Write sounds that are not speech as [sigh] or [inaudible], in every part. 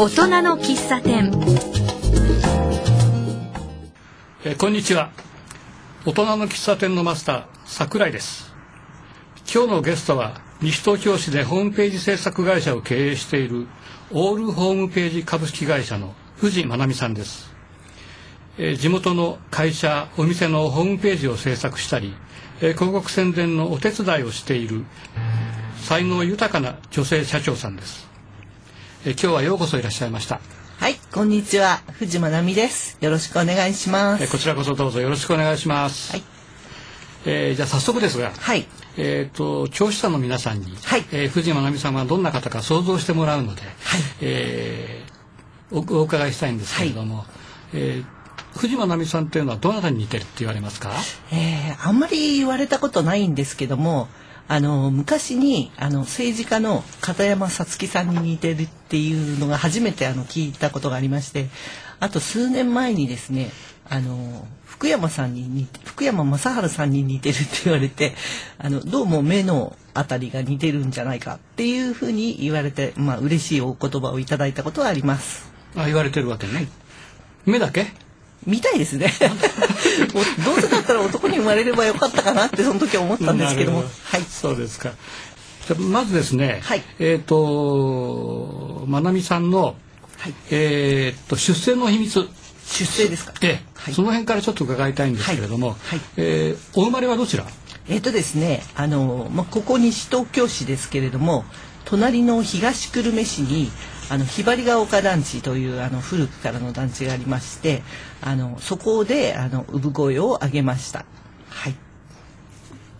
大人の喫茶店。えこんにちは。大人の喫茶店のマスター桜井です。今日のゲストは西東京市でホームページ制作会社を経営しているオールホームページ株式会社の藤真奈美さんです、え地元の会社お店のホームページを制作したり、え広告宣伝のお手伝いをしている才能豊かな女性社長さんです、えー今日はようこそいらっしゃいましたはい、こんにちは。藤間奈美です。よろしくお願いします。えーこちらこそどうぞよろしくお願いします、はいえーじゃあ早速ですが、はい。えー、と聴取者の皆さんに、はいえー藤間奈美さんはどんな方か想像してもらうので、えーおお伺いしたいんですけれども、えー藤間奈美さんというのはどなたに似てるって言われますか？えー、あんまり言われたことないんですけども、あの昔にあの政治家の片山さつきさんに似てるっていうのが初めてあの聞いたことがありまして、あと数年前にですね、あの福山さんに似て福山雅治さんに似てるって言われて、あのどうも目のあたりが似てるんじゃないかっていうふうに言われて、まあ嬉しいお言葉をいただいたことはあります。あ言われてるわけね、目だけ？見たいですね。[laughs] おどうせだったら男に生まれればよかったかなってその時は思ったんですけども。はい。そうですか。まずですね、はい。えっ、とまなみさんの、はい。えー、と出生の秘密。出生ですか。ええ。はい。その辺からちょっと伺いたいんですけれども、はい。はい。えーお生まれはどちら？えっ、とですねあの、まあ、ここ西東京市ですけれども隣の東久留米市にあのひばりが丘団地というあの古くからの団地がありましてあのそこであの産声を上げました。はい。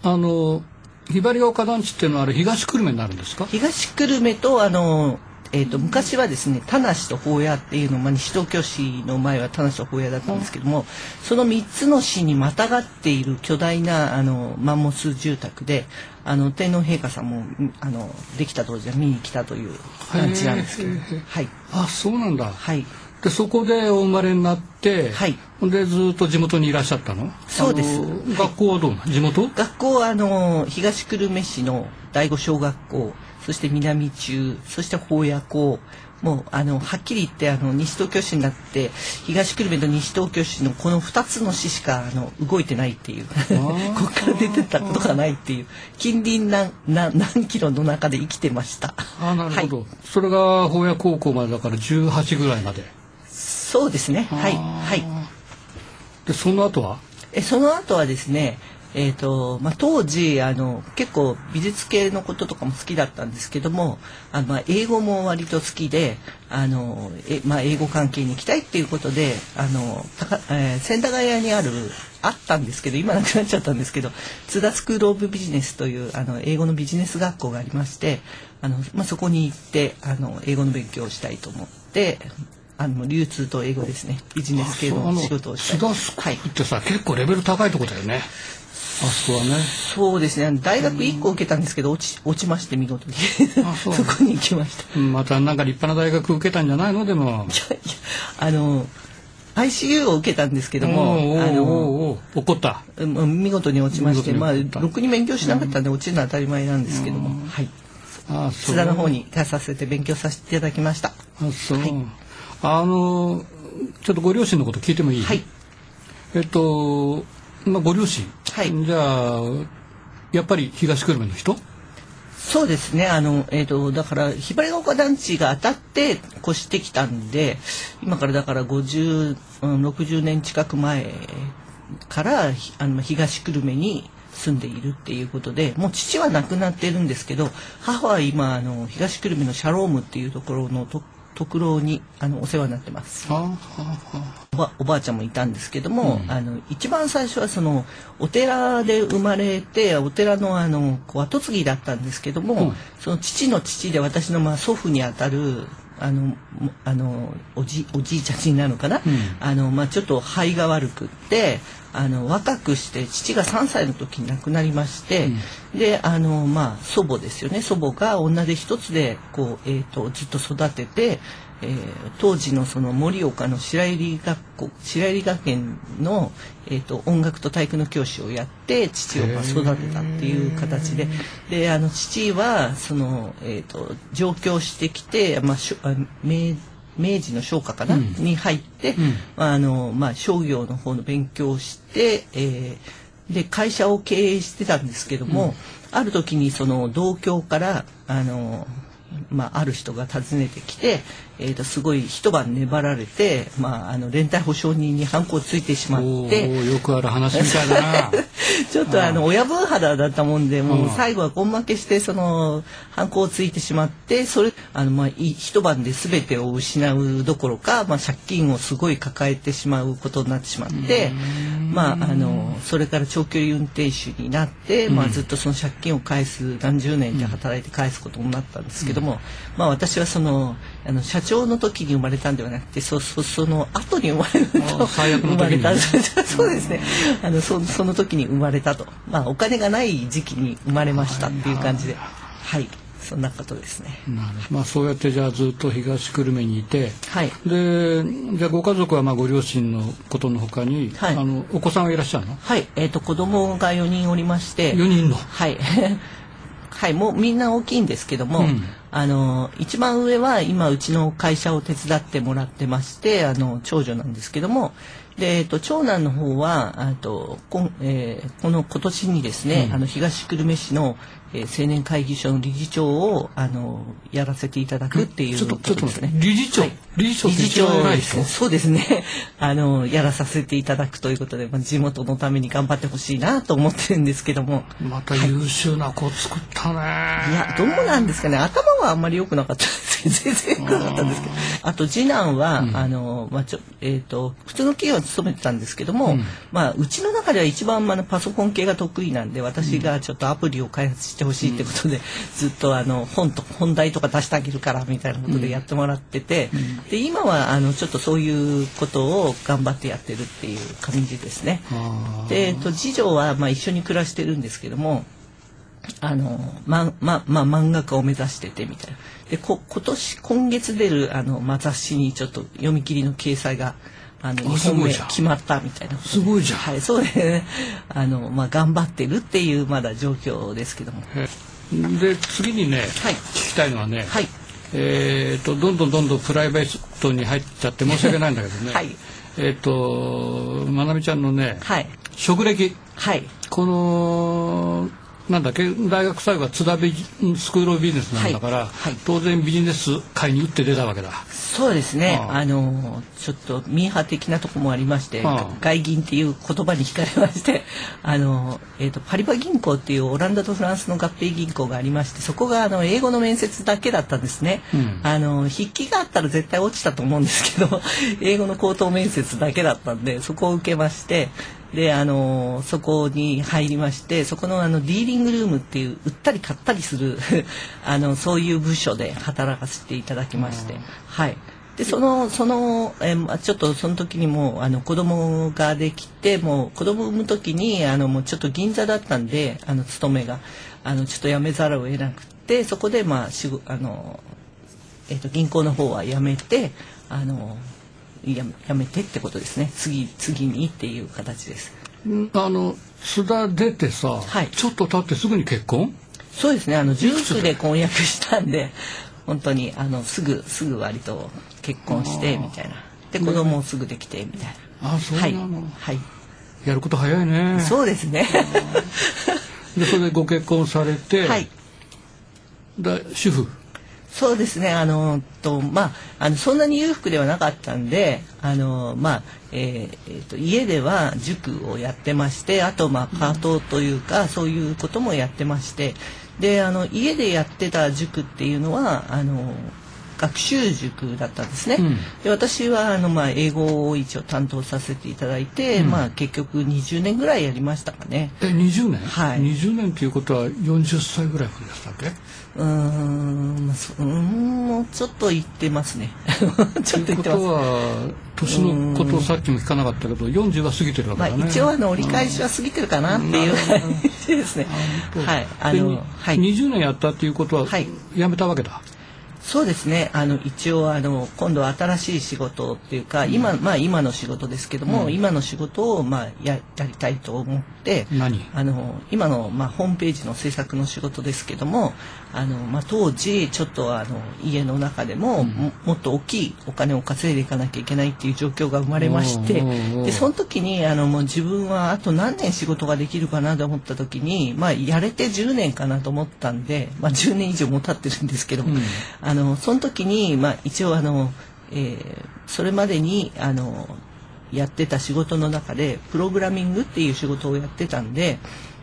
あのひばりが丘団地っていうのはあれ東久留米になるんですか？東久留米とあの、えー、と昔はですね田無と宝屋っていうの、まあ、西東京市の前は田無と宝屋だったんですけども、その3つの市にまたがっている巨大なあのマンモス住宅であの天皇陛下さんもんあのできた当時は見に来たという団地なんですけど。はい。あそうなんだ、はい。でそこでお生まれになって、はい。でずっと地元にいらっしゃったの？そうです。学校はどうなの？地元？学校はあの東久留米市の第五小学校そして南中そして宝屋校。もうあのはっきり言ってあの西東京市になって東久留米と西東京市のこの2つの市しかあの動いてないっていう。ここから出てったことがないっていう。近隣何何何キロの中で生きてました。あなるほど、はい。それが宝屋高校までだから18ぐらいまで。そうですね。はい。はい。でその後は？えその後はですねえーとまあ、当時あの結構美術系のこととかも好きだったんですけどもあの、まあ、英語も割と好きであのえ、まあ、英語関係に行きたいっていうことであのえー千駄ヶ谷にあるあったんですけど今なくなっちゃったんですけど津田スクール・オブ・ビジネスというあの英語のビジネス学校がありましてあの、まあ、そこに行ってあの英語の勉強をしたいと思ってあの流通と英語ですね。ビジネス系の仕事をしたい。津田スクはいールってさ、結構レベル高いとこだよねあそこはね。そうですね。大学1個受けたんですけど落ち落ちまして見事に。あそこに行きました。いまたなんか立派な大学受けたんじゃないの？でも。やいやあの ICU を受けたんですけどもあの怒った。うん見事に落ちましてまあろくに勉強しなかったんで落ちるのは当たり前なんですけども。はい。あそう。津田の方に行かさせて勉強させていただきました。あそう、はい。あのちょっとご両親のこと聞いてもいい、はい。えっと、まあ、ご両親、はい。じゃあやっぱり東久留米の人？そうですね。あの、えー、とだからひばりが丘団地が当たって越してきたんで今からだから50、うん、60年近く前からひあの東久留米に住んでいるっていうことでもう父は亡くなってるんですけど母は今あの東久留米のシャロームっていうところのと特労にあのお世話になってます。おばおばあちゃんもいたんですけども、あの一番最初はそのお寺で生まれてお寺のあのこう後継ぎだったんですけども、うん。その父の父で私のまあ祖父にあたるあのもあのおじおじいちゃんになるのかな、あのまあ、ちょっと肺が悪くってあの若くして父が3歳の時に亡くなりまして、であの、まあ、祖母ですよね。祖母が女手一つでこう、えー、とずっと育てて、えー当時のその盛岡の白入学校白入学園の、えー、と音楽と体育の教師をやって父をまあ育てたっていう形で。であの父はその、えー、と上京してきて、まあ、しょあ明明治の商科かな、に入って、あのまあ、商業の方の勉強をして、えーで会社を経営してたんですけども、ある時にその同郷からあの、まあ、ある人が訪ねてきて、えー、とすごい一晩粘られて、まあ、あの連帯保証人に犯行ついてしまおって。ーよくある話みたいだな。[laughs] ちょっとあの親分肌だったもんでもううん最後は根負けしてその犯行をついてしまってそれあのまあい一晩で全てを失うどころかまあ借金をすごい抱えてしまうことになってしまってまああのそれから長距離運転手になってまあずっとその借金を返す何十年で働いて返すことになったんですけどもまあ私はそのあの社長の時に生まれたんではなくてそそその後に生まれた。[laughs] そうですね。あのそその時に生まれたと、まあお金がない時期に生まれましたっていう感じで、はい、そんなことですね。まあそうやってじゃあずっと東久留米にいて。はい。でじゃあご家族はまあご両親のことのほかに、はい。あのお子さんがいらっしゃるの？はい、えっ、と子供が4人おりまして、4人の。はい。[laughs] はい、もうみんな大きいんですけども、うんあの一番上は今うちの会社を手伝ってもらってましてあの長女なんですけども。で、えっと、長男の方はあとこん、えーこの今年にですね、うん。あの東久留米市の、えー青年会議所の理事長をあのやらせていただくっていうことですね。理事長、はい理事長って一番偉い人ですねそうですね。[laughs] あの、やらさせていただくということで、まあ、地元のために頑張ってほしいなと思ってるんですけども。また優秀な子作ったね、いや、どうなんですかね。頭はあんまり良くなかったです全然良くなかったんですけど。あと、次男は、あの、まあ、ちょ、えっ、と、普通の企業に勤めてたんですけども、うん。まあ、うちの中では一番、まあ、パソコン系が得意なんで、私がちょっとアプリを開発してほしいってことで、ずっとあの、本と、本題とか出してあげるから、みたいなことでやってもらってて、で、今は、あの、ちょっとそういうことを頑張ってやってるっていう感じですね。で、えっと、次女は、まあ、一緒に暮らしてるんですけども、あの、ま、ま、まあ、漫画家を目指しててみたいな。で、こ、今年、今月出る、あの、まあ、雑誌にちょっと読み切りの掲載が、あの、あ2本目決まったみたいなすごいじゃんはい、そうですね。[laughs] あの、まあ、頑張ってるっていう、まだ状況ですけども。えで次にね、はい聞きたいのはね、はい。えー、とどんどんどんどんプライベートに入っちゃって [laughs] 申し訳ないんだけどね、はいえっ、とまなみちゃんのね、はい。職歴はい。このなんだっけ？大学最後は津田ビジスクール・オブ・ビジネスなんだから、はい。はい。当然ビジネス界に打って出たわけだ。そうですね。あの、ちょっとミーハー的なとこもありまして、外銀っていう言葉に惹かれまして、[laughs] あの、えっ、と、パリバ銀行っていうオランダとフランスの合併銀行がありまして、そこがあの、英語の面接だけだったんですね。うん。あの、筆記があったら絶対落ちたと思うんですけど、[laughs] 英語の口頭面接だけだったんで、そこを受けまして、で、あの、そこに入りまして、そこのあの、ディーリングルームっていう、売ったり買ったりする、[laughs] あの、そういう部署で働かせていただきまして、はい。で、その、その、えーまあちょっとその時にもう、あの、子供ができて、もう、子供を産む時に、あの、もうちょっと銀座だったんで、あの、勤めが、あの、ちょっと辞めざるを得なくて、そこで、まあ、しご、あの、えっ、と、銀行の方は辞めて、あの、ややめてってことですね。次、次にっていう形です。あの津田出てさ、はいちょっと経ってすぐに結婚？そうですね。あの、ジュースで婚約したんで、本当に、あの、すぐ、すぐ割と結婚して、みたいな。で、子供もすぐできて、みたいな。あそうなはいの、。はい。やること早いねそうですね。でそれでご結婚されて、はい。だ主婦？そうですね。あの、と、まあ、あの、そんなに裕福ではなかったんで、あの、まあ、えーえーと、家では塾をやってまして、あと、まあ、パートというか、そういうこともやってまして、で、あの、家でやってた塾っていうのは、あの、学習塾だったんですね。うんで私はあの、まあ、英語を一応担当させていただいて、うんまあ、結局20年ぐらいやりましたかね。え20年、はい20年っていうことは40歳ぐらいでしたっけ？うーん、まあそうーんもうちょっと言ってますね。[laughs] ちょっと言ってます。ということは年のことをさっきも聞かなかったけど40は過ぎてるわけまあだね、一応あの折り返しは過ぎてるかなっていう感じですね。はい。あでの、はい。20年やったっていうことははいやめたわけだ、そうですね。あの一応あの今度は新しい仕事っていうか、うん、今まあ今の仕事ですけども、うん、今の仕事をまあややりたいと思ってあの今のまあホームページの制作の仕事ですけどもあのまあ当時ちょっとあの家の中でも、うん、ももっと大きいお金を稼いでいかなきゃいけないっていう状況が生まれましてでその時にあのもう自分はあと何年仕事ができるかなと思った時にまあやれて10年かなと思ったんでまあ10年以上も経ってるんですけど、あのその時に、まあ、一応あの、えー、それまでにあのやってた仕事の中でプログラミングっていう仕事をやってたんで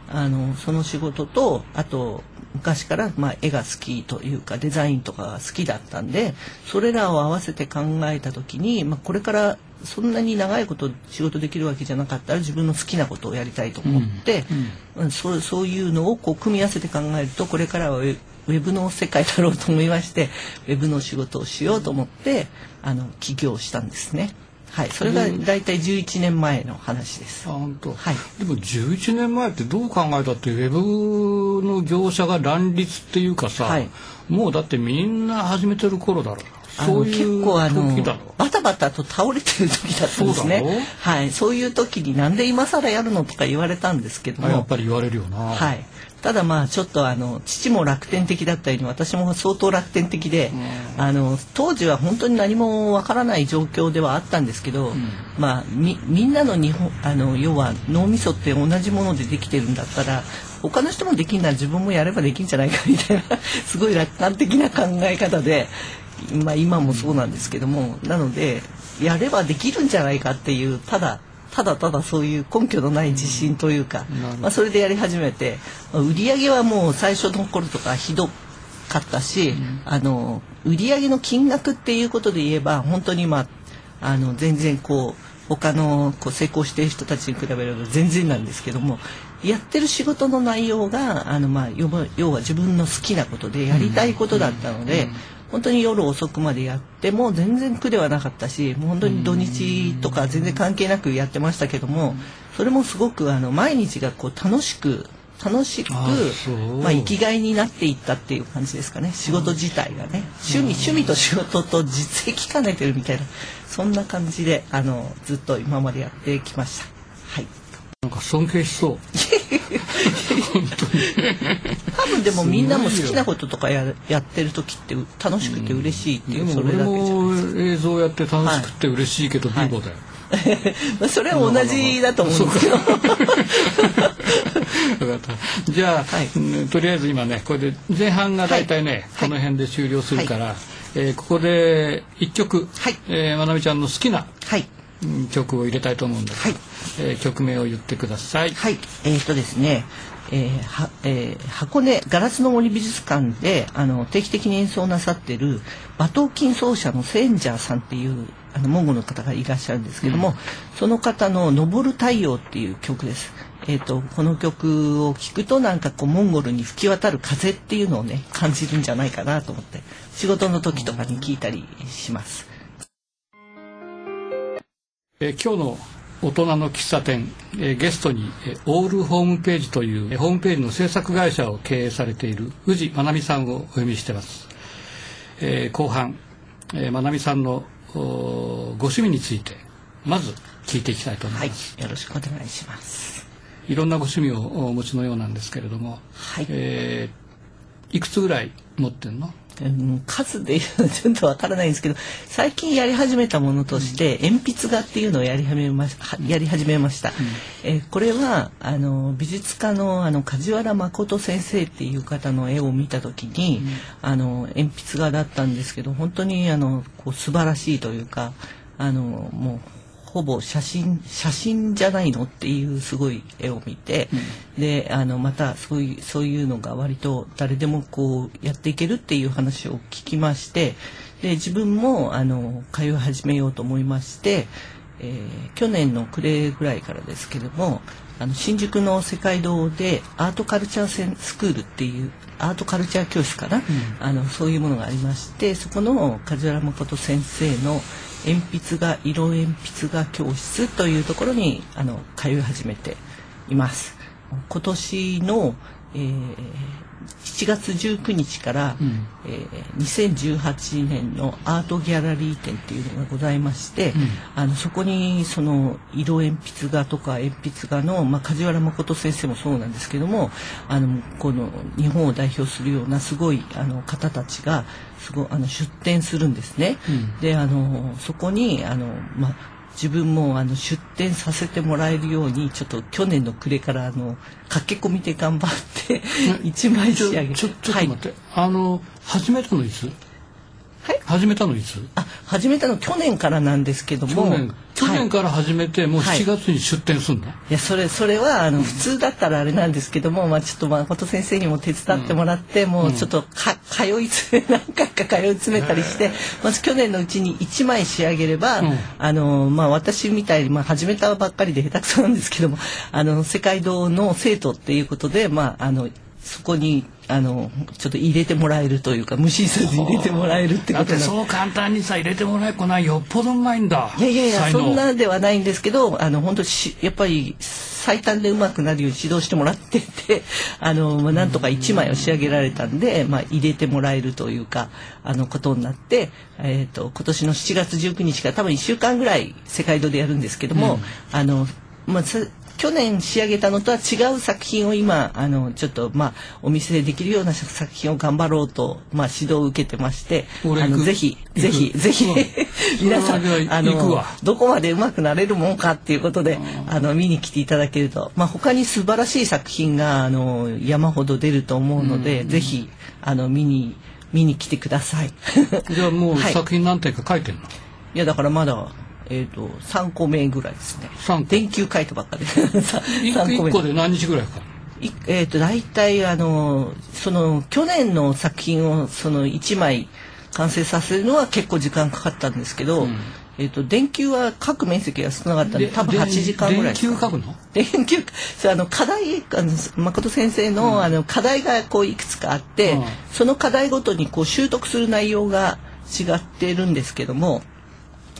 あのその仕事とあと昔から、まあ、絵が好きというかデザインとかが好きだったんでそれらを合わせて考えた時に、まあ、これからそんなに長いこと仕事できるわけじゃなかったら自分の好きなことをやりたいと思って、うんうん、そうそういうのをこう組み合わせて考えるとこれからはウェブの世界だろうと思いましてウェブの仕事をしようと思ってあの起業したんですね。はい、それが大体11年前の話です。あ本当。はい。でも11年前ってどう考えたってウェブの業者が乱立っていうかさ、はい、もうだってみんな始めてる頃だろう。そういう結構あのバタバタと倒れてる時だったんですね。はい、そういう時になんで今更やるのとか言われたんですけども。やっぱり言われるよな。はい。ただまあちょっとあの父も楽天的だったように私も相当楽天的で、あの当時は本当に何もわからない状況ではあったんですけど、うん、まあみみんなの日本あの要は脳みそって同じものでできてるんだったら他の人もできんなら自分もやればできんじゃないかみたいな [laughs] すごい楽観的な考え方で、まあ、今もそうなんですけどもなのでやればできるんじゃないかっていうただただただそういう根拠のない自信というか、まあ、それでやり始めて、まあ、売り上げはもう最初の頃とかひどかったし、うん、あの売り上げの金額っていうことで言えば本当にまああの全然こう他のこう成功している人たちに比べれば全然なんですけどもやってる仕事の内容があの、まあ、要は自分の好きなことでやりたいことだったので、本当に夜遅くまでやっても全然苦ではなかったしもう本当に土日とか全然関係なくやってましたけどもそれもすごくあの毎日がこう楽しく楽しくまあ、生きがいになっていったっていう感じですかね。仕事自体がね。趣味趣味と仕事と実績兼ねてるみたいなそんな感じであのずっと今までやってきました。はいなんか尊敬しそう。[laughs] 多分でもみんなも好きなこととかややってる時って楽しくて嬉しいっていう、うん、それだけじゃないで映像やって楽しくて嬉しいけど、はい、貧乏だよ。[laughs] まあそれは同じだと思うんですけど。[laughs] じゃあ、はい、とりあえず今ねこれで前半が大体ね、はい、この辺で終了するから、はい、えー、ここで一曲、はい。えー、まなみちゃんの好きな、はい曲を入れたいと思うんです。はい、えー、曲名を言ってください。はい。えー、とですねえーはえー、箱根ガラスの森美術館であの定期的に演奏なさってる馬頭琴奏者のセンジャーさんっていうあのモンゴルの方がいらっしゃるんですけども、うん、その方の「昇る太陽」っていう曲です。えーと、この曲を聴くとなんかこうモンゴルに吹き渡る風っていうのをね感じるんじゃないかなと思って仕事の時とかに聴いたりします。え今日の大人の喫茶店、えゲストに、えオールホームページという、えホームページの制作会社を経営されている宇治まなみさんをお呼びしてます、えー、後半、えー、まなみさんのご趣味についてまず聞いていきたいと思います、はい、よろしくお願いします。いろんなご趣味をお持ちのようなんですけれども、はい。えー、いくつぐらい持ってんの？数で言うのちょっとわからないんですけど最近やり始めたものとして、鉛筆画っていうのをやり始めましやり始めました、うん、えこれはあの美術家のあの梶原誠先生っていう方の絵を見た時に、うん、あの鉛筆画だったんですけど本当にあのこう素晴らしいというかあのもうほぼ写真写真じゃないのっていうすごい絵を見て、うん、であのまたそういうそういうのが割と誰でもこうやっていけるっていう話を聞きましてで自分もあの通い始めようと思いまして、えー、去年の暮れぐらいからですけどもあの新宿の世界堂でアートカルチャースクールっていうアートカルチャー教室かな、うん、あのそういうものがありましてそこの梶原誠先生の鉛筆が色鉛筆が教室というところにあの通い始めています。今年の、えー、7月19日から、うん。えー2018年のアートギャラリー展っていうのがございまして、うん。あのそこにその色鉛筆画とか鉛筆画の、まあ、梶原誠先生もそうなんですけどもあのこの日本を代表するようなすごいあの方たちがすごいあの出展するんですね。うん。であのそこにあの、まあ自分もあの出展させてもらえるようにちょっと去年の暮れからあの駆け込みで頑張って一枚仕上げちょちょっと待って、あの始めたのいつ？はい。始めたのいつ？あ始めたの去年からなんですけども去年から始めてもうはい7月に出店すんの、い。やそれそれはあの普通だったらあれなんですけども、まあ、ちょっと誠先生にも手伝ってもらって、もうちょっとか通い詰め何回か通い詰めたりしてまず去年のうちに1枚仕上げれば、うん。あのまあ、私みたいに、まあ、始めたばっかりで下手くそなんですけどもあの世界堂の生徒っていうことで、まあ、あのそこにあのちょっと入れてもらえるというか無審査で入れてもらえるってことなんでそう簡単にさ入れてもらえっこないよっぽどうまいんだ。いやいやいやそんなではないんですけどあの本当しやっぱり最短でうまくなるように指導してもらってて [laughs] あの、まあ、なんとか1枚を仕上げられたんで、まあ、入れてもらえるというかあのことになって、えー、と今年の7月19日から多分1週間ぐらい世界堂でやるんですけども、あのまあさ去年仕上げたのとは違う作品を今あのちょっとまあお見せできるような作品を頑張ろうと、まあ、指導を受けてましてあのぜひぜひ [laughs] ぜひうん皆さんあのどこまで上手くなれるもんかっていうことで、あの見に来ていただけると、まあ他に素晴らしい作品があの山ほど出ると思うので、ぜひあの見に見に来てください。[laughs] じゃあもうはい。作品何点か書いてんの、いやだからまだえっ、と3個目ぐらいですね。三個。電球書いたばっかで。三個個で何日ぐらいかえっ、と大体あのその去年の作品をその1枚完成させるのは結構時間かかったんですけど、えっ、と電球は書く面積が少なかったんでで多分8時間ぐらい電球書くの？電球そうあの課題あの誠先生の,、あの課題がこういくつかあって、うん。その課題ごとにこう習得する内容が違っているんですけども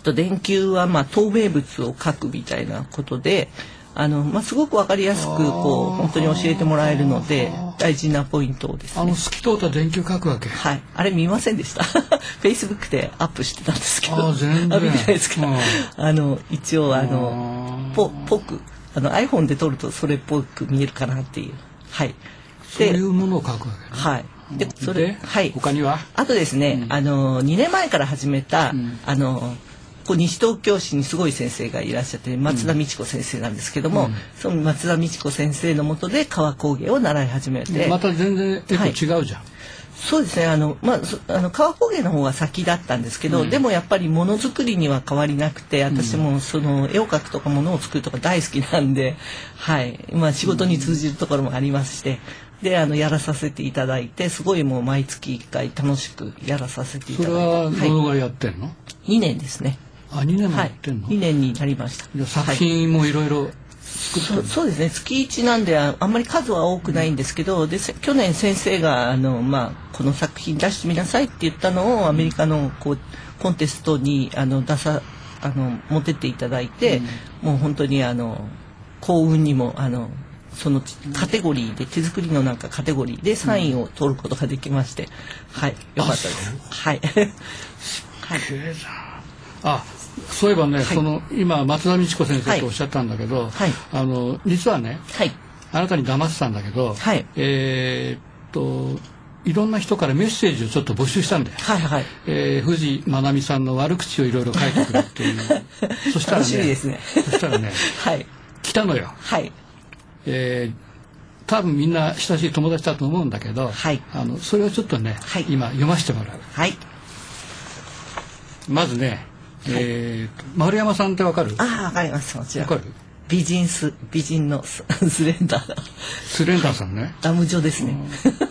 と電球はまあ透明物を描くみたいなことであの、まあ、すごくわかりやすくこう本当に教えてもらえるので大事なポイントですね。あの透き通った電球書くわけ？はい、あれ見ませんでした？フェイスブックでアップしてたんですけど。あ全然見てないですか。うんあの一応あのぽぽくあの iPhone で撮るとそれっぽく見えるかなっていう。はい。そういうものを書くわけねはい。でそでれはい。他には？あとですね、あの2年前から始めた、んあのこう西東京市にすごい先生がいらっしゃって松田美智子先生なんですけども、その松田美智子先生のもとで革工芸を習い始めて、また全然絵と違うじゃん、そうですね。あの、まあ、そあの川工芸の方が先だったんですけど、でもやっぱりものづくりには変わりなくて私もその絵を描くとかものを作るとか大好きなんで、はい。まあ、仕事に通じるところもありますして。であのやらさせていただいてすごいもう毎月1回楽しくやらさせていそれただいて、はどのぐらいやってんの、2年ですねあ2年もはい。やってんの、2年になりました。作品もいろいろ作ってる、そうそうですね。月1なんでああんまり数は多くないんですけどでせ去年先生があの、まあ、この作品出してみなさいって言ったのをアメリカのこうコンテストにあの出さあの持ってっていただいて、もう本当にあの幸運にもあのそのカテゴリーで手作りのなんかカテゴリーでサインを取ることができまして、はい。よかったです。はい。はい。あそういえばね、い。その今松田美智子先生はい。とおっしゃったんだけど、はい。あの実はねはい。あなたに騙ってたんだけど、はい。えーっといろんな人からメッセージをちょっと募集したんだよ。はいはいえー、藤まなみさんの悪口をいろいろ書いてくれっていう。[laughs] そしたらねね。そしたらね [laughs] はい。来たのよ、はい。えー多分みんな親しい友達だと思うんだけど、はい。あのそれをちょっとね、はい。今読ませてもらう。はい。まずね、えーと丸山さんってわかる？ああわかりますもちろん。わかる？美人ス美人のス [laughs] スレンダー。なスレンダーさんね、ダム女ですね。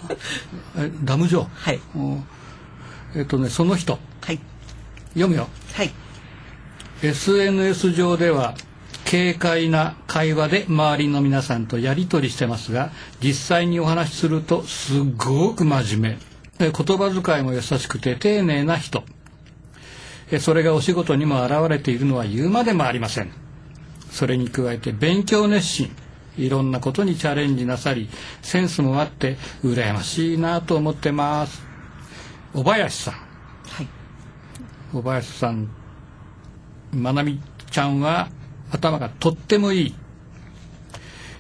[laughs] えダム状はい。うんえっ、とねその人。はい。読むよ。はい。SNS 上では軽快な会話で周りの皆さんとやり取りしてますが実際にお話しするとすごく真面目。え言葉遣いも優しくて丁寧な人。えそれがお仕事にも現れているのは言うまでもありません。それに加えて勉強熱心。いろんなことにチャレンジなさりセンスもあって羨ましいなと思ってます。小林さん。はい。小林さんまなみちゃんは頭がとってもいい、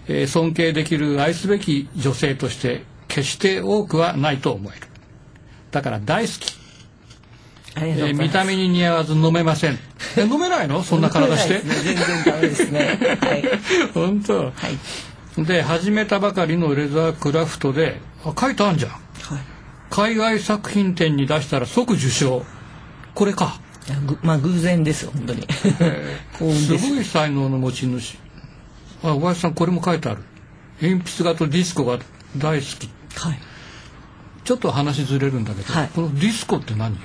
えー尊敬できる愛すべき女性として決して多くはないと思える。だから大好き、え見た目に似合わず飲めません。え飲めないの？そんな体して？全然ダメですね。[laughs] はい。本当。はい。で始めたばかりのレザークラフトであ書いてあるじゃん。はい。海外作品展に出したら即受賞。これか。いやぐまあ偶然ですよ本当に。[laughs] すごい才能の持ち主。あ小林さんこれも書いてある。鉛筆画とディスコが大好き。はい。ちょっと話ずれるんだけど、はい。このディスコって何よ？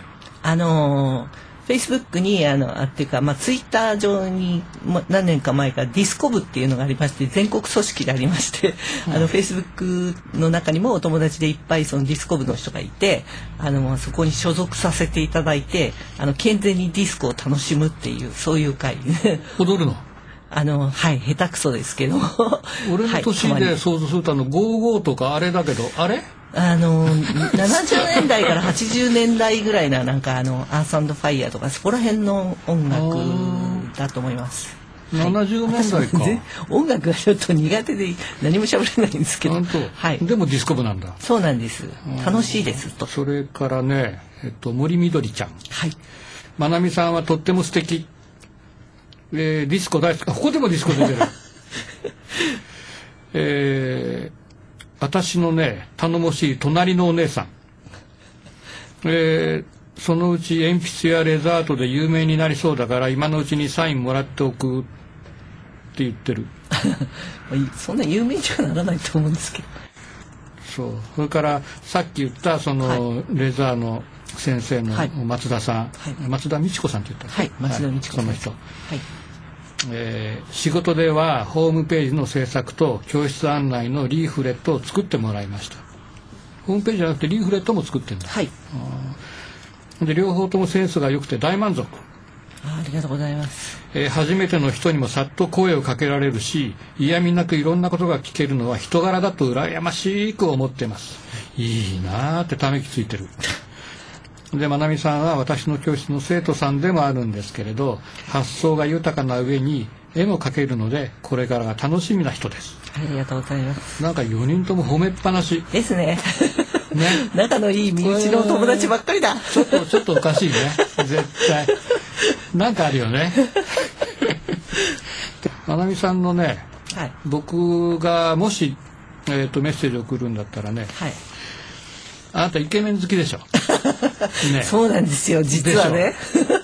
あのフェイスブックにあのあっていうかまあツイッター上にも何年か前からディスコ部っていうのがありまして全国組織でありまして、あのフェイスブックの中にもお友達でいっぱいそのディスコ部の人がいてあのまあそこに所属させていただいてあの健全にディスコを楽しむっていうそういう会。[laughs] 踊るの？あのはい下手くそですけど。俺のはい年で想像するとあの55とかあれだけどあれ？あの70年代から80年代ぐらいななんかあのアースファイヤーとかそこら辺の音楽だと思います。70年代か。で音楽がちょっと苦手で何も喋れないんですけど。はい。でもディスコ部なんだ。そうなんです。楽しいですと。それからね、えっと、森みどりちゃん。はい。まなみさんはとっても素敵、えーディスコ大好き。あここでもディスコ出てる。[laughs] えー私のね頼もしい隣のお姉さん。えーそのうち鉛筆やレザートで有名になりそうだから今のうちにサインもらっておくって言ってる。[laughs] そんな有名にはならないと思うんですけど。そう。それからさっき言ったその、レザーの先生のはい。松田さん、はい。松田美智子さんって言ったっけ？はい。松田美智子さん。その人。はいえー仕事ではホームページの制作と教室案内のリーフレットを作ってもらいました。ホームページじゃなくてリーフレットも作ってるんだ。はい。で両方ともセンスが良くて大満足、あありがとうございます。えー初めての人にもさっと声をかけられるし嫌味なくいろんなことが聞けるのは人柄だと羨ましく思ってます。いいなーってため息ついてるでまなみさんは私の教室の生徒さんでもあるんですけれど発想が豊かな上に絵も描けるのでこれからが楽しみな人です。ありがとうございます。なんか4人とも褒めっぱなし。ですね。ね。[laughs] 仲のいい身内のお友達ばっかりだ。ちょっとちょっとおかしいね。絶対。なんかあるよね。[laughs] まなみさんのねはい。僕がもし、えー、とメッセージを送るんだったらねはい。あなたイケメン好きでしょ？ね。[laughs] そうなんですよ実はね。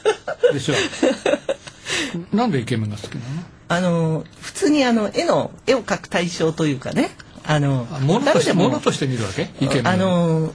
[laughs] でしょ。なんでイケメンが好きなの？あの普通にあの絵の絵を描く対象というかね。あのあものとしてもものとして見るわけ？イケメンを。あの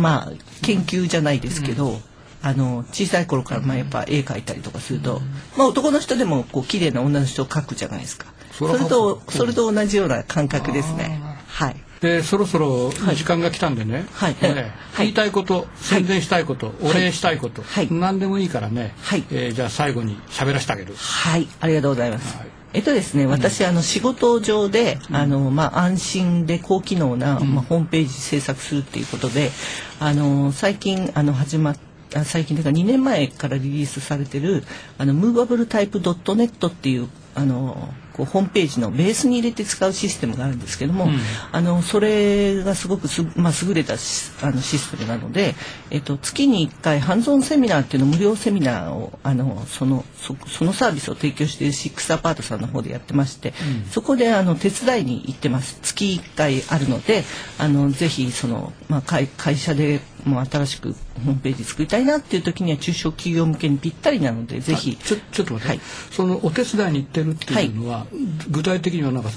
まあ研究じゃないですけど、あの小さい頃からまあやっぱ絵描いたりとかすると、まあ男の人でもこう綺麗な女の人を描くじゃないですか。それとそれと同じような感覚ですね。はい。でそろそろ時間が来たんでね,、はい。ね。はい。言いたいこと宣伝したいこと、お礼したいこと、はい。何でもいいからね、はい。えーじゃあ最後に喋らせてあげる。はい、ありがとうございます。はい。えっとですね、私、あの仕事上で、あのまあ安心で高機能な、まあホームページ制作するっていうことで、あの最近あの始まっあ最近というか2年前からリリースされてるあのムーバブルタイプドットネットっていうあのこうホームページのベースに入れて使うシステムがあるんですけども、あのそれがすごくす、まあ、優れたシあのシステムなので、えっと、月に1回ハンズオンセミナーっていうの無料セミナーをあのそのそそのサービスを提供しているシックスアパートさんの方でやってまして、そこであの手伝いに行ってます。月1回あるのであのぜひその、まあ、会会社でもう新しくホームページ作りたいなっていう時には中小企業向けにぴったりなのでぜひ。ちょちょっと待って、はい。そのお手伝いに行ってるっていうのは、具体的にはなんか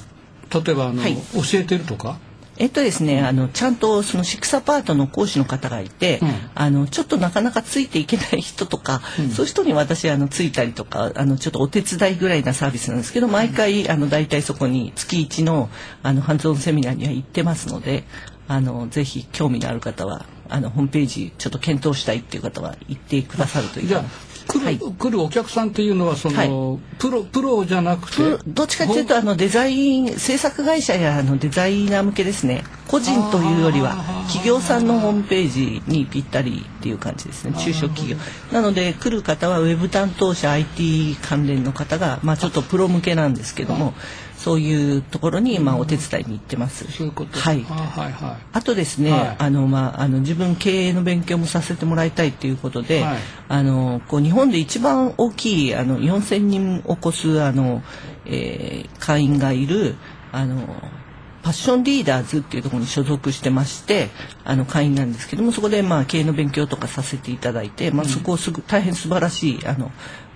例えばあの、はい。教えてるとか？えっとですね、あのちゃんとそのシックスアパートの講師の方がいて、うん。あのちょっとなかなかついていけない人とか、そういう人に私あのついたりとかあのちょっとお手伝いぐらいなサービスなんですけど毎回あの大体そこに月一のあのハンズオンセミナーには行ってますのであのぜひ興味のある方はあのホームページちょっと検討したいっていう方は言ってくださるというじゃあ来る,、はい。来るお客さんっていうのはその、はい。プロプロじゃなくてプどっちかっていうとあのデザイン制作会社やあのデザイナー向けですね。個人というよりは企業さんのホームページにぴったりっていう感じですね。中小企業。なので来る方はウェブ担当者 IT 関連の方がまあちょっとプロ向けなんですけどもそういうところにまあお手伝いに行ってます。そういうこと。はい。あはいはい。あとですね、はい。あのまああの自分経営の勉強もさせてもらいたいということで、はい。あのこう日本で一番大きいあの4000人を超すあの、えー会員がいるあのパッションリーダーズっていうところに所属してましてあの会員なんですけどもそこでまあ経営の勉強とかさせていただいて、まあ、そこをすぐ大変素晴らしいあの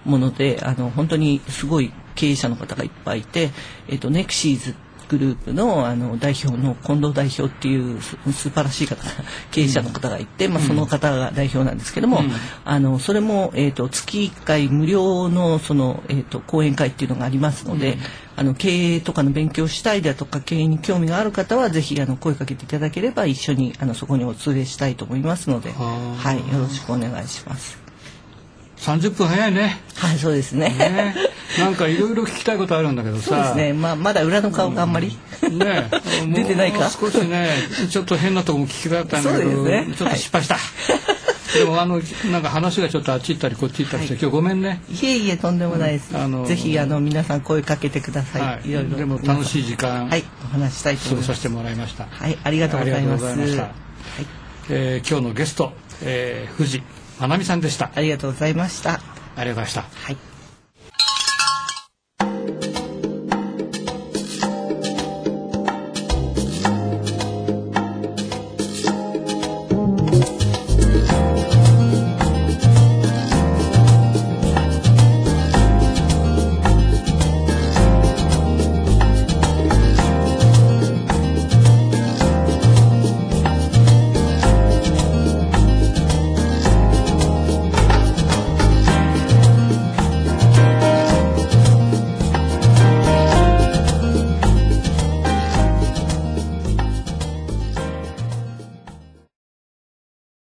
ものであの本当にすごい経営者の方がいっぱいいて、えっとネクシーズグループのあの代表の近藤代表っていうす素晴らしい方が経営者の方がいて、まあ、その方が代表なんですけども、うん。あのそれも、えー、と月1回無料のその、えー、と講演会っていうのがありますので、あの経営とかの勉強したいだとか経営に興味がある方はぜひあの声かけていただければ一緒にあのそこにお連れしたいと思いますので、はあ。はい、よろしくお願いします。30分早いね。はい、そうですね。ねなんかいろいろ聞きたいことあるんだけどさ。そうですね。まあまだ裏の顔があんまり、ね。[laughs] 出てないか？少しねちょっと変なとこも聞きたかったんだけど、ね。ちょっと失敗した、でもあのなんか話がちょっとあっち行ったりこっち行ったりして、はい。今日ごめんね。いえいえとんでもないです。あのぜひあの皆さん声かけてください。はい。いろいろ。でも楽しい時間。はい、お話ししたいと思います。させてもらいました、はい、ありがとうございます。はい、えー今日のゲスト、えー、藤真奈美さんでした。ありがとうございました。ありがとうございました。はい。